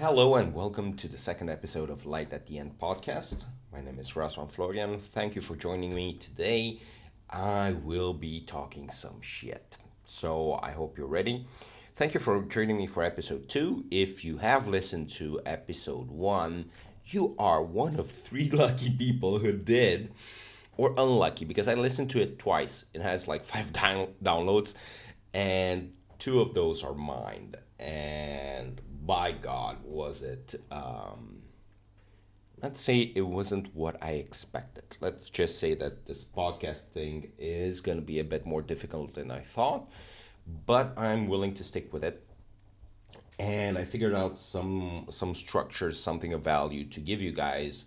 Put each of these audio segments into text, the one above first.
Hello and welcome to the second episode of Light at the End podcast. My name is Razvan Florian. Thank you for joining me today. I will be talking some shit. So I hope you're ready. Thank you for joining me for episode 2. If you have listened to episode 1, you are one of three lucky people who did, or unlucky because I listened to it twice. It has like five down- downloads, and two of those are mine. And by God, was it. Um, let's say it wasn't what I expected. Let's just say that this podcast thing is going to be a bit more difficult than I thought but I'm willing to stick with it. And I figured out some some structures, something of value to give you guys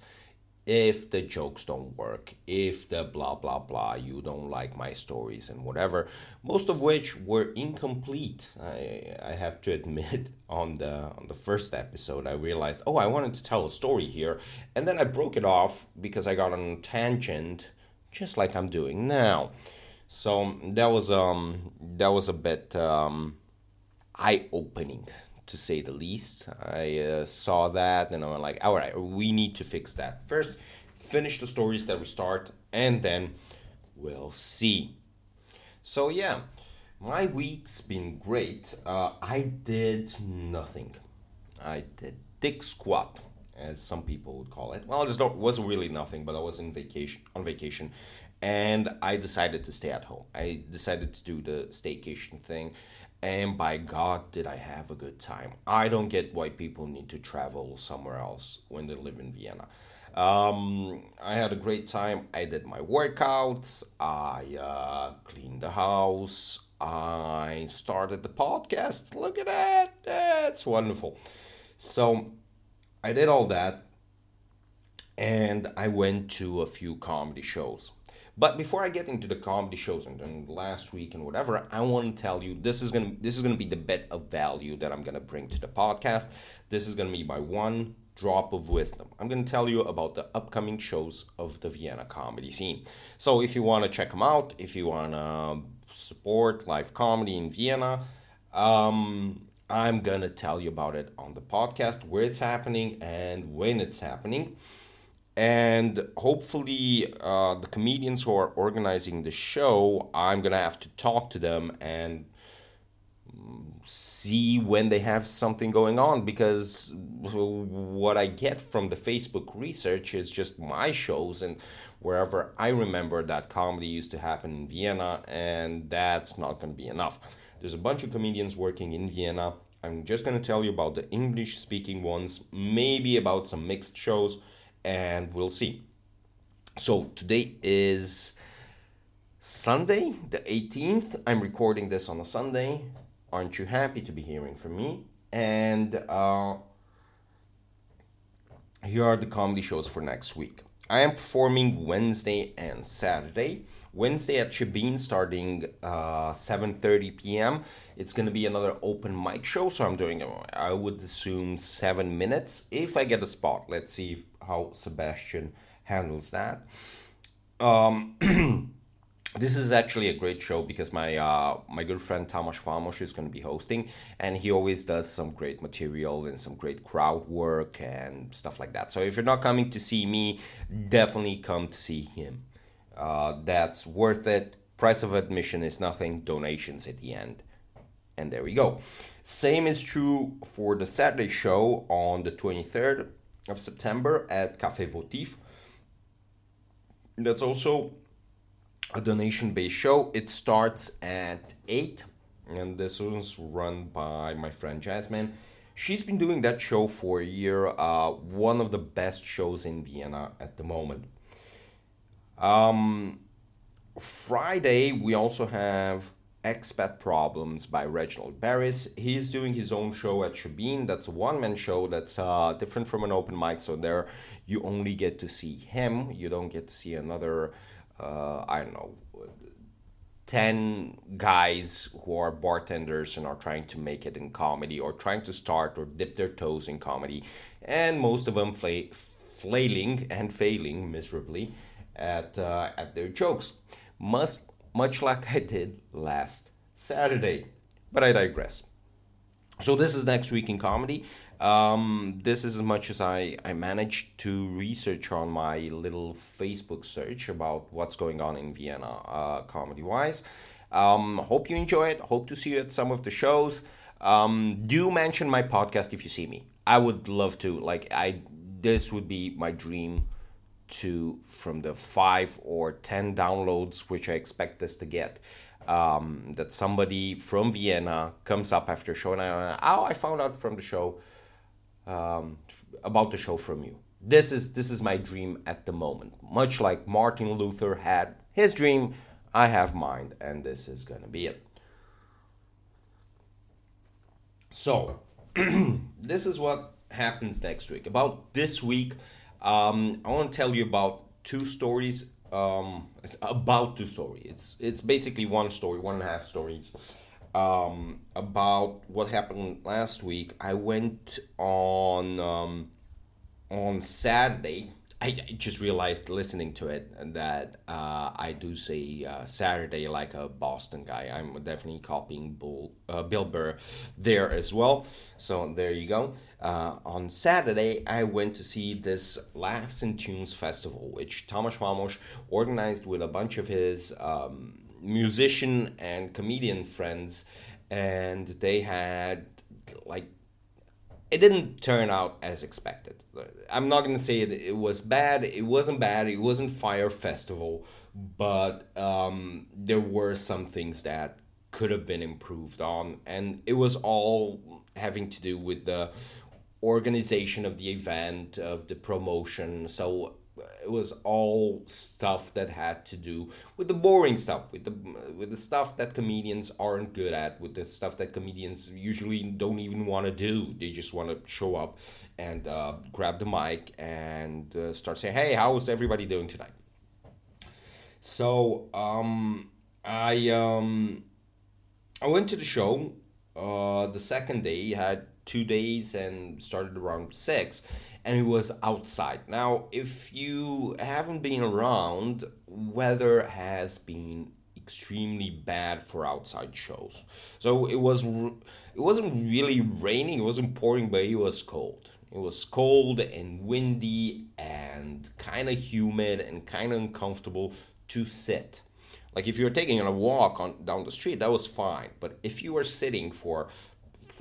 if the jokes don't work, if the blah blah blah, you don't like my stories and whatever, most of which were incomplete. I I have to admit on the on the first episode I realized, oh I wanted to tell a story here, and then I broke it off because I got on a tangent, just like I'm doing now. So that was um that was a bit um, eye opening to say the least. I uh, saw that and I'm like, all right, we need to fix that first. Finish the stories that we start, and then we'll see. So yeah, my week's been great. Uh, I did nothing. I did dick squat, as some people would call it. Well, it wasn't really nothing, but I was in vacation on vacation, and I decided to stay at home. I decided to do the staycation thing, and by God, did I have a good time. I don't get why people need to travel somewhere else when they live in Vienna. Um, I had a great time. I did my workouts, I uh, cleaned the house, I started the podcast. Look at that, that's wonderful. So, I did all that, and I went to a few comedy shows. But before I get into the comedy shows and, and last week and whatever, I want to tell you this is gonna this is gonna be the bit of value that I'm gonna bring to the podcast. This is gonna be my one drop of wisdom. I'm going to tell you about the upcoming shows of the Vienna comedy scene. So if you want to check them out, if you want to support live comedy in Vienna, um, I'm going to tell you about it on the podcast, where it's happening and when it's happening and hopefully uh, the comedians who are organizing the show i'm gonna have to talk to them and see when they have something going on. Because what i get from the facebook research is just my shows and wherever i remember that comedy used to happen in vienna and that's not to be enough. There's a bunch of comedians working in vienna. I'm just to tell you about the english speaking ones maybe about some mixed shows and we'll see. So today is Sunday, the 18th. I'm recording this on a Sunday. Aren't you happy to be hearing from me? And uh, here are the comedy shows for next week. I am performing Wednesday and Saturday. Wednesday at Chabin starting uh, 7.30 p.m. It's going to be another open mic show, so I'm doing, I would assume, seven minutes if I get a spot. Let's see if how Sebastian handles that. Um, this is actually a great show because my uh, my good friend Tamas Famos is going to be hosting, and he always does some great material and some great crowd work and stuff like that. So if you're not coming to see me, definitely come to see him. Uh, that's worth it. Price of admission is nothing. Donations at the end, and there we go. Same is true for the Saturday show on the twenty third of September at Café Votiv. That's also a donation based show. It starts at 8, and this was run by my friend Jasmine. She's been doing that show for a year, uh, one of the best shows in Vienna at the moment. Um, Friday, we also have Expat Problems by Reginald Barris. He's doing his own show at Chabin. That's a one man show that's uh, different from an open mic. So there you only get to see him. You don't get to see another, uh, I don't know, 10 guys who are bartenders and are trying to make it in comedy or trying to start or dip their toes in comedy. And most of them fla- flailing and failing miserably at, uh, at their jokes. Must much like I did last Saturday. But I digress. So this is next week in comedy. Um, this is as much as I, I managed to research on my little Facebook search about what's going on in Vienna uh, comedy wise. Um, hope you enjoy it. Hope to see you at some of the shows. Um, do mention my podcast if you see me. I would love to. Like I, this would be my dream to from the five or ten downloads which I expect this to get. Um, that somebody from Vienna comes up after a show and I, oh, I found out from the show um, about the show from you. This is this is my dream at the moment. Much like Martin Luther had his dream, I have mine, and this is gonna be it. So, this is what happens next week. About this week, um, I want to tell you about two stories. Um, about two stories. It's it's basically one story, one and a half stories. Um, about what happened last week. I went on um, on Saturday I just realized listening to it that uh, I do say uh, Saturday like a Boston guy. I'm definitely copying Bull, uh, Bill Burr there as well. So there you go. Uh, on Saturday, I went to see this Laughs and Tunes festival, which Thomas Vamos organized with a bunch of his um, musician and comedian friends, and they had like it didn't turn out as expected. I'm not gonna say it, it was bad. It wasn't bad. It wasn't Fyre Festival, but um, there were some things that could have been improved on, and it was all having to do with the organization of the event, of the promotion. So it was all stuff that had to do with the boring stuff with the with the stuff that comedians aren't good at with the stuff that comedians usually don't even want to do. They just want to show up and uh, grab the mic and uh, start saying hey how's everybody doing tonight? So um, i um, i went to the show uh, the second day had two days and started around six and it was outside. Now, if you haven't been around, weather has been extremely bad for outside shows. So it was it wasn't really raining, it wasn't pouring, but it was cold. It was cold and windy and kind of humid and kind of uncomfortable to sit. Like if you were taking a walk on down the street, that was fine. But if you were sitting for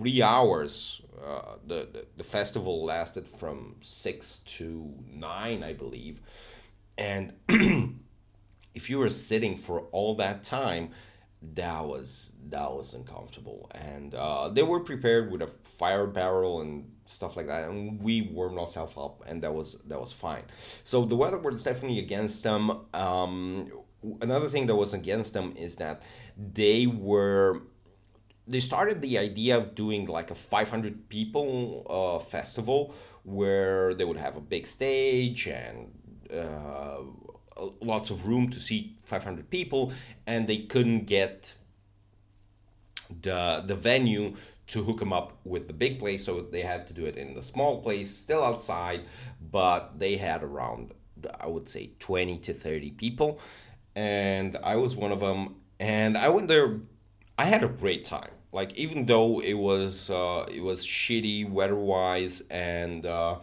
three hours. Uh, the, the, the festival lasted from six to nine, I believe, and if you were sitting for all that time, that was that was uncomfortable. And uh, they were prepared with a fire barrel and stuff like that, and we warmed ourselves up, and that was that was fine. So the weather was definitely against them. Um, another thing that was against them is that they were they started the idea of doing like a 500 people uh, festival where they would have a big stage and uh, lots of room to seat 500 people and they couldn't get the the venue to hook them up with the big place so they had to do it in the small place still outside but they had around i would say 20 to 30 people and i was one of them and i went there I had a great time. Like even though it was uh, it was shitty weather wise and uh,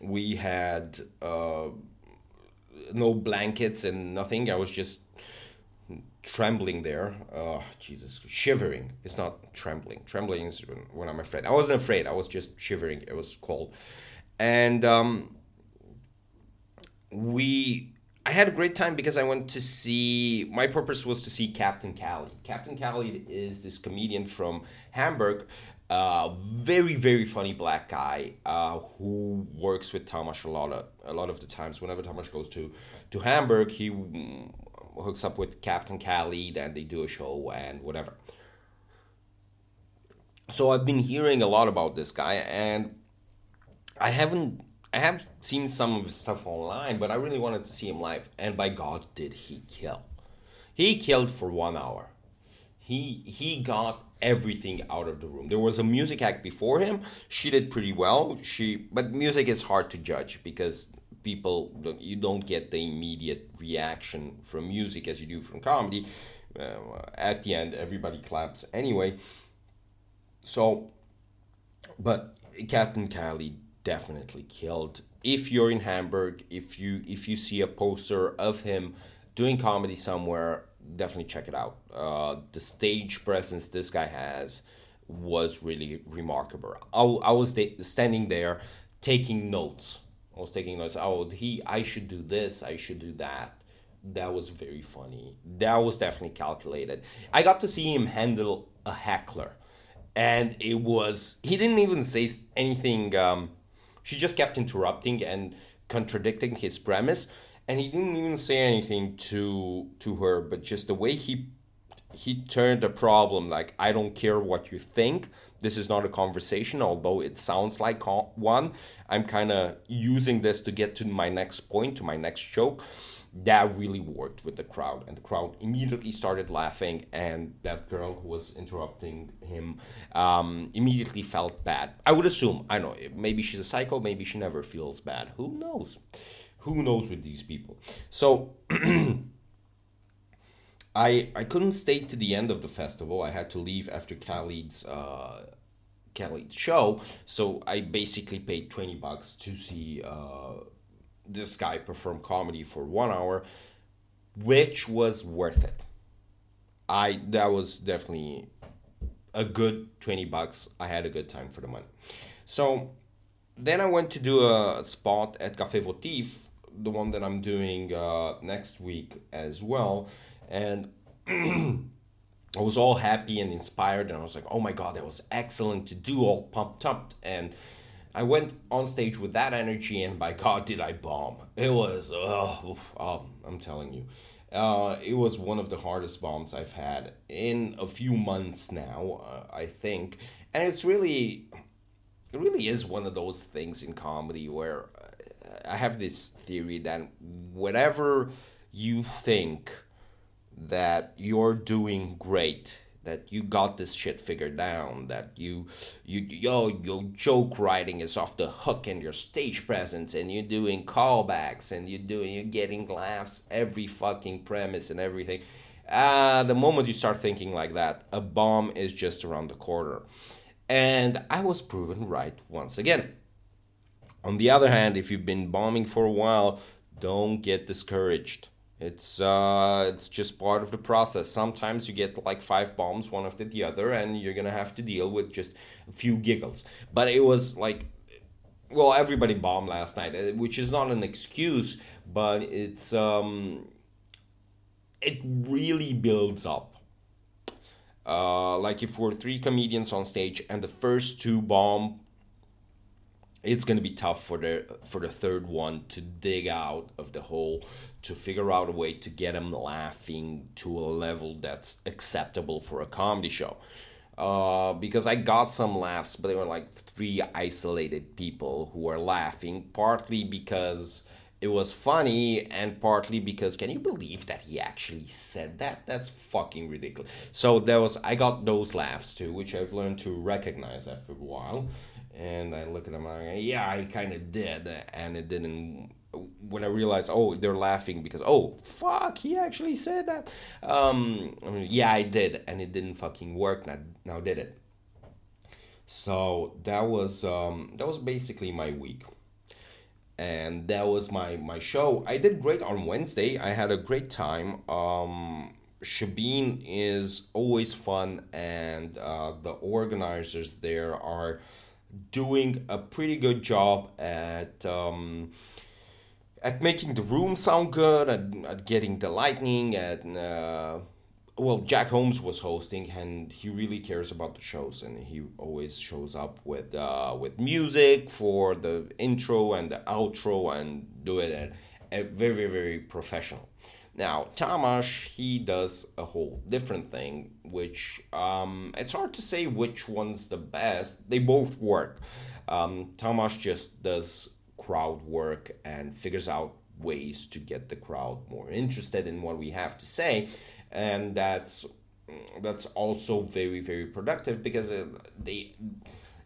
we had uh, no blankets and nothing, I was just trembling there. Oh, Jesus, shivering. It's not trembling. Trembling is when, when I'm afraid. I wasn't afraid. I was just shivering. It was cold, and um, we I had a great time because I went to see. My purpose was to see Captain Khalid. Captain Khalid is this comedian from Hamburg, uh, very very funny black guy uh, who works with Tamas a lot of a lot of the times. Whenever Tamas goes to to Hamburg, he mm, hooks up with Captain Khalid and they do a show and whatever. So I've been hearing a lot about this guy and I haven't I have seen some of his stuff online, but I really wanted to see him live. And by God, did he kill! He killed for one hour. He he got everything out of the room. There was a music act before him. She did pretty well. She but music is hard to judge because people you don't get the immediate reaction from music as you do from comedy. Uh, at the end, everybody claps anyway. So, but Captain Cali definitely killed. If you're in Hamburg, if you if you see a poster of him doing comedy somewhere, definitely check it out. Uh, the stage presence this guy has was really remarkable. I, I was standing there taking notes. I was taking notes. Oh, he, I should do this. I should do that. That was very funny. That was definitely calculated. I got to see him handle a heckler, and it was he didn't even say anything. Um, she just kept interrupting and contradicting his premise and he didn't even say anything to to her but just the way he he turned the problem like i don't care what you think. This is not a conversation although it sounds like one. I'm kind of using this to get to my next point to my next joke that really worked with the crowd and the crowd immediately started laughing and that girl who was interrupting him um, immediately felt bad. I would assume i know maybe she's a psycho maybe she never feels bad. Who knows? Who knows with these people? So I I couldn't stay to the end of the festival. I had to leave after Khalid's uh, show, so I basically paid twenty bucks to see uh, this guy perform comedy for one hour, which was worth it. I that was definitely a good twenty bucks. I had a good time for the money. So then I went to do a spot at Café Votiv, the one that I'm doing uh, next week as well and I was all happy and inspired, and I was like, "Oh my god, that was excellent to do!" All pumped up, and I went on stage with that energy, and by God, did I bomb! It was, oh, oh I'm telling you, uh, it was one of the hardest bombs I've had in a few months now, uh, I think, and it's really, it really is one of those things in comedy where uh, I have this theory that whatever you think that you're doing great that you got this shit figured down that you you yo your joke writing is off the hook and your stage presence and you're doing callbacks and you're doing you're getting laughs every fucking premise and everything. Uh, the moment you start thinking like that a bomb is just around the corner. And i was proven right once again. On the other hand if you've been bombing for a while don't get discouraged it's uh, it's just part of the process. Sometimes you get like five bombs, one after the other, and you're gonna have to deal with just a few giggles. But it was like, well, everybody bombed last night, uh, which is not an excuse, but it's um, it really builds up. Uh, like if we're three comedians on stage and the first two bomb it's to be tough for the for the third one to dig out of the hole to figure out a way to get them laughing to a level that's acceptable for a comedy show uh, because I got some laughs, but they were like three isolated people who were laughing, partly because it was funny, and partly because can you believe that he actually said that? That's fucking ridiculous. So there was I got those laughs too, which I've learned to recognize after a while and I look at them like, yeah, I kind of did, and it didn't. When I realized, oh, they're laughing because, oh, fuck, he actually said that. Um, I mean, yeah, I did, and it didn't fucking work. Now, now did it? So that was um, that was basically my week, and that was my my show. I did great on Wednesday. I had a great time. Um, Shabin is always fun, and uh, the organizers there are doing a pretty good job at um, at making the room sound good, at, at getting the lightning, and uh, well, Jack Holmes was hosting, and he really cares about the shows, and he always shows up with uh, with music for the intro and the outro, and do it at, at very very professional. Now, Tamash, he does a whole different thing, which um, it's hard to say which one's the best. They both work. Um, Tamash just does crowd work and figures out ways to get the crowd more interested in what we have to say, and that's that's also very very productive because uh, they,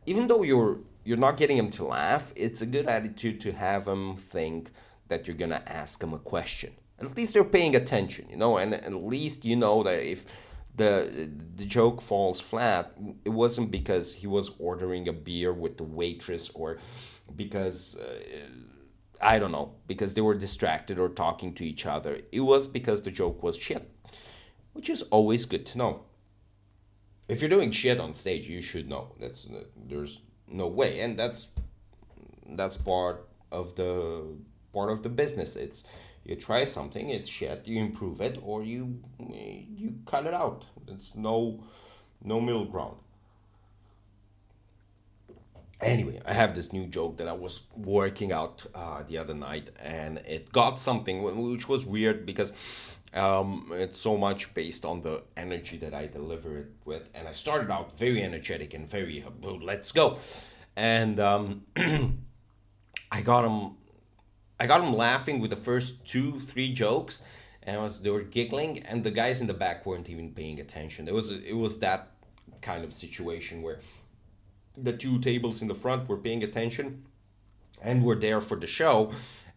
even though you're you're not getting them to laugh, it's a good attitude to have them think that you're gonna ask them a question. At least they're paying attention, you know, and at least you know that if the the joke falls flat, it wasn't because he was ordering a beer with the waitress or because uh, I don't know, because they were distracted or talking to each other. It was because the joke was shit, which is always good to know. If you're doing shit on stage, you should know. That's there's no way, and that's that's part of the part of the business. It's you try something, it's shit, you improve it, or you you cut it out. It's no no middle ground. Anyway, I have this new joke that I was working out uh, the other night, and it got something which was weird because um, it's so much based on the energy that I deliver it with, and I started out very energetic and very oh, let's go, and um, I got him I got them laughing with the first two, three jokes, and was, they were giggling, and the guys in the back weren't even paying attention. It was it was that kind of situation where the two tables in the front were paying attention and were there for the show,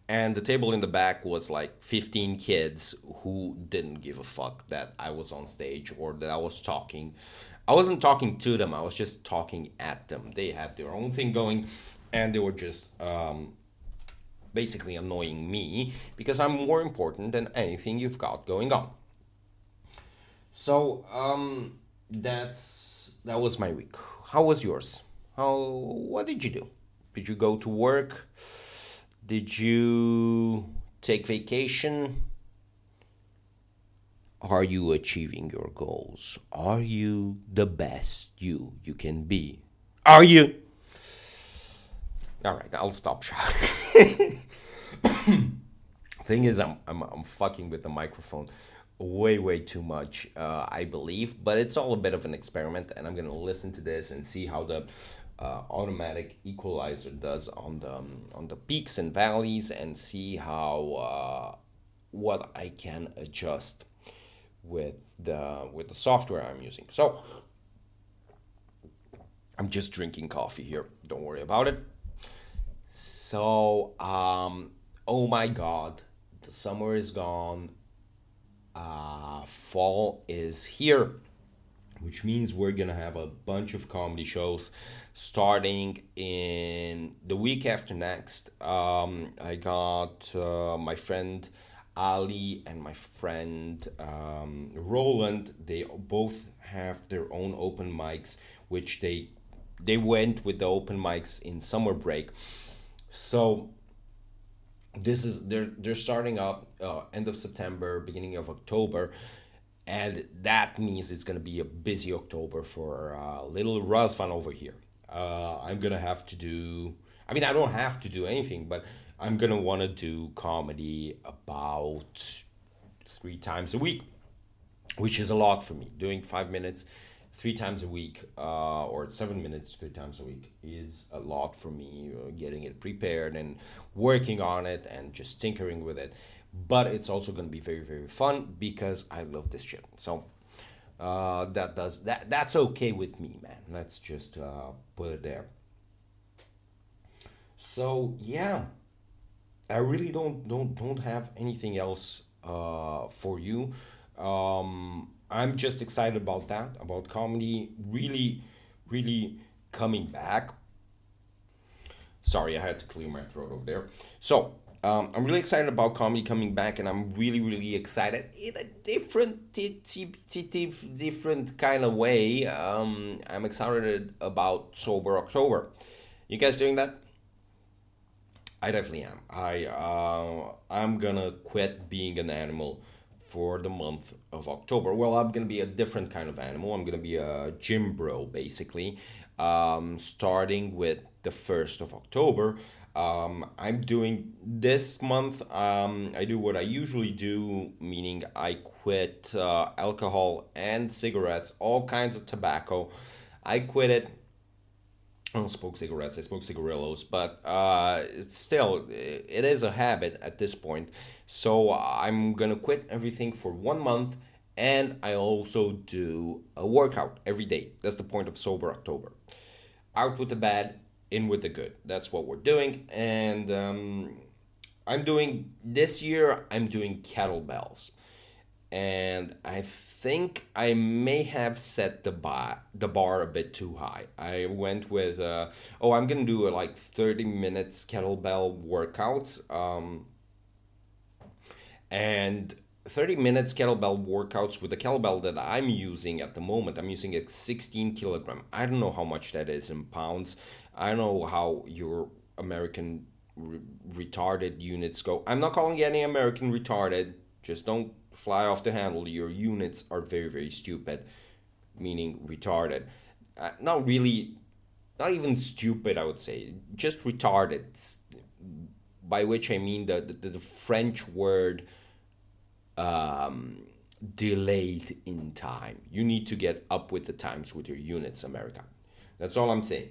and the table in the back was like 15 kids who didn't give a fuck that I was on stage or that I was talking. I wasn't talking to them, I was just talking at them. They had their own thing going, and they were just um, basically annoying me because I'm more important than anything you've got going on. So um, that's that was my week. How was yours? How what did you do? Did you go to work? Did you take vacation? Are you achieving your goals? Are you the best you you can be? Are you? All right, I'll stop shouting. Thing is, I'm, I'm, I'm fucking with the microphone way, way too much, uh, I believe, but it's all a bit of an experiment, and I'm gonna listen to this and see how the uh, automatic equalizer does on the um, on the peaks and valleys, and see how uh, what I can adjust with the with the software I'm using. So I'm just drinking coffee here. Don't worry about it. So, um, oh my god, the summer is gone. Uh, fall is here, which means we're gonna have a bunch of comedy shows starting in the week after next. Um, I got uh, my friend Ali and my friend um, Roland. They both have their own open mics, which they they went with the open mics in summer break so this is they're they're starting up uh, end of September, beginning of October, and that means it's gonna be a busy October for uh, little Razvan over here. Uh, I'm gonna have to do. I mean, I don't have to do anything, but I'm gonna want to do comedy about three times a week, which is a lot for me. Doing five minutes three times a week uh, or seven minutes three times a week is a lot for me uh, getting it prepared and working on it and just tinkering with it. But it's also going to be very very fun because i love this shit so uh, that does that that's okay with me man. Let's just uh, put it there. So yeah. I really don't don't don't have anything else uh, for you. Um, I'm just excited about that, about comedy really, really coming back. Sorry, I had to clear my throat over there. So, um, I'm really excited about comedy coming back, and I'm really, really excited in a different, t- t- different kind of way. Um, I'm excited about Sober October. You guys doing that? I definitely am. I uh, I'm gonna quit being an animal for the month of October. Well, I'm gonna be a different kind of animal. I'm gonna be a gym bro, basically. Um, starting with the first of October. Um, I'm doing this month. Um, I do what I usually do, meaning I quit uh, alcohol and cigarettes, all kinds of tobacco. I quit it I don't smoke cigarettes. I smoke cigarillos, but uh, still, it is a habit at this point. So I'm gonna quit everything for one month, and I also do a workout every day. That's the point of sober October. Out with the bad, in with the good. That's what we're doing, and um, I'm doing this year. I'm doing kettlebells, and I think I may have set the bar the bar a bit too high. I went with uh, oh I'm gonna do like thirty minutes kettlebell workouts, um, and 30 minutes kettlebell workouts with the kettlebell that I'm using at the moment. I'm using a 16 kilogram. I don't know how much that is in pounds. I don't know how your American re- retarded units go. I'm not calling any American retarded. Just don't fly off the handle. Your units are very, very stupid, meaning retarded. Uh, not really, not even stupid, I would say. Just retarded. By which I mean the, the, the French word um, delayed in time. You need to get up with the times with your units, America. That's all I'm saying.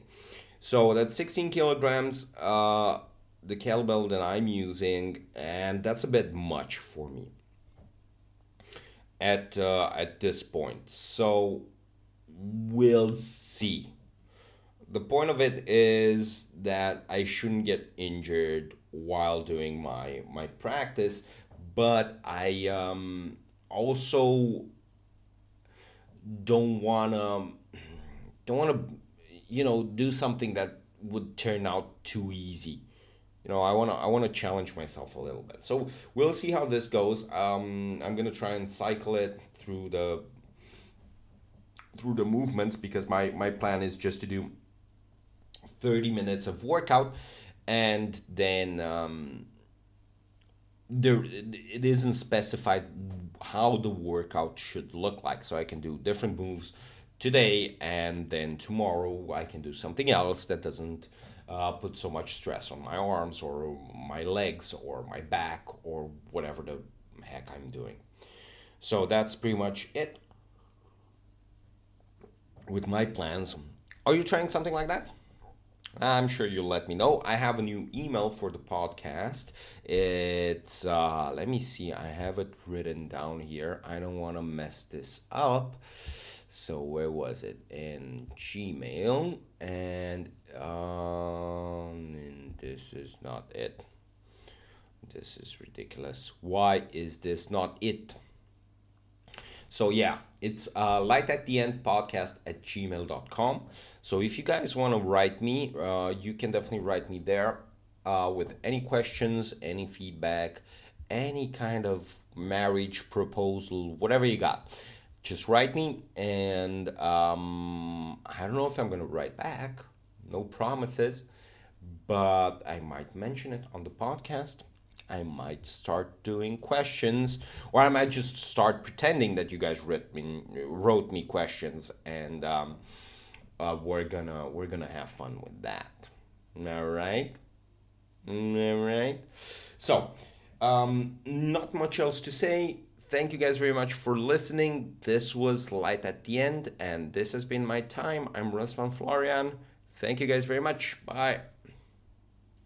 So that's 16 kilograms, uh, the kettlebell that I'm using, and that's a bit much for me at uh, at this point. So we'll see. The point of it is that I shouldn't get injured while doing my my practice but I um, also don't wanna don't wanna you know do something that would turn out too easy. You know, I wanna I wanna challenge myself a little bit. So we'll see how this goes. Um, I'm gonna try and cycle it through the through the movements because my my plan is just to do 30 minutes of workout and then um, there it isn't specified how the workout should look like. So i can do different moves today and then tomorrow i can do something else that doesn't uh, put so much stress on my arms or my legs or my back or whatever the heck i'm doing. So that's pretty much it with my plans. Are you trying something like that I'm sure you'll let me know. I have a new email for the podcast. It's, uh, let me see, I have it written down here. I don't want to mess this up. So, where was it? In Gmail. And, um, this is not it. This is ridiculous. Why is this not it? So, yeah, it's uh, light at the end podcast at gmail.com. So if you guys want to write me, uh, you can definitely write me there uh, with any questions, any feedback, any kind of marriage proposal, whatever you got. Just write me, and um, I don't know if I'm gonna write back. No promises, but I might mention it on the podcast. I might start doing questions, or I might just start pretending that you guys wrote me, wrote me questions, and um, uh, we're gonna we're gonna have fun with that. All right, all right. So, um, not much else to say. Thank you guys very much for listening. This was Light at the End, and this has been my time. I'm Razvan Florian. Thank you guys very much. Bye.